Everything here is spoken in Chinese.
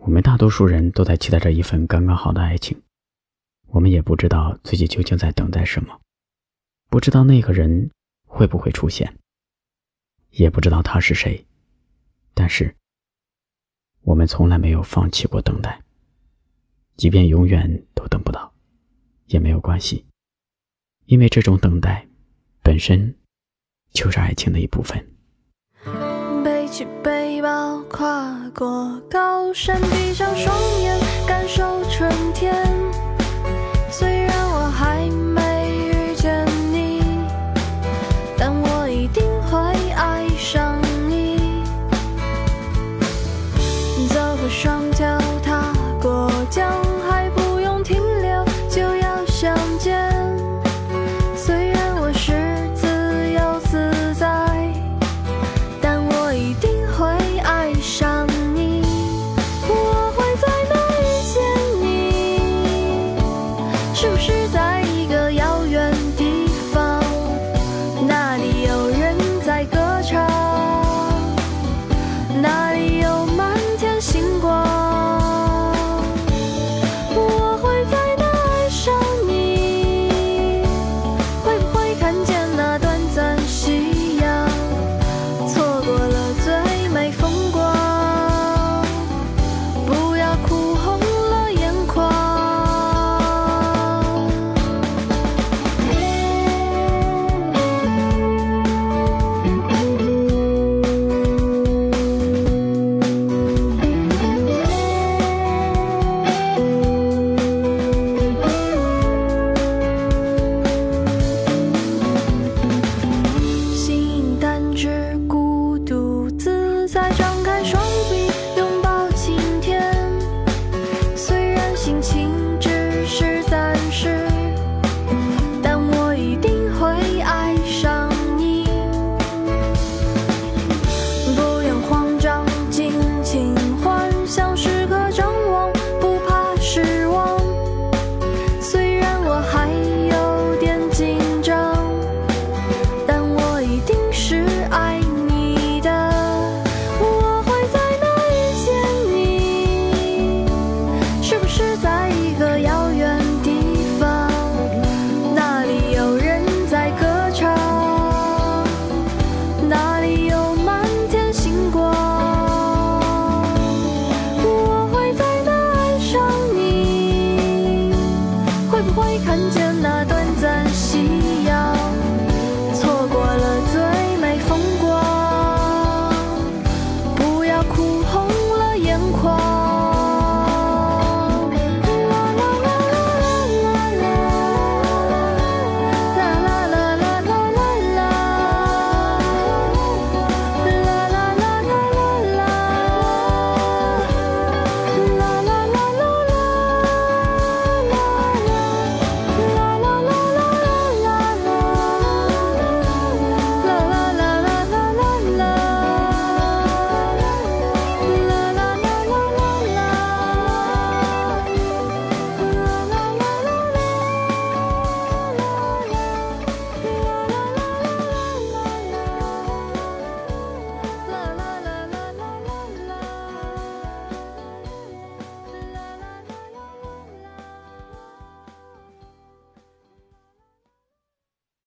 我们大多数人都在期待着一份刚刚好的爱情，我们也不知道自己究竟在等待什么，不知道那个人会不会出现，也不知道他是谁，但是我们从来没有放弃过等待，即便永远都等不到，也没有关系，因为这种等待本身就是爱情的一部分。背起背包，跨过高山，闭上双眼，感受春天。虽然我还没遇见你，但我一定会爱上你。走过双脚。I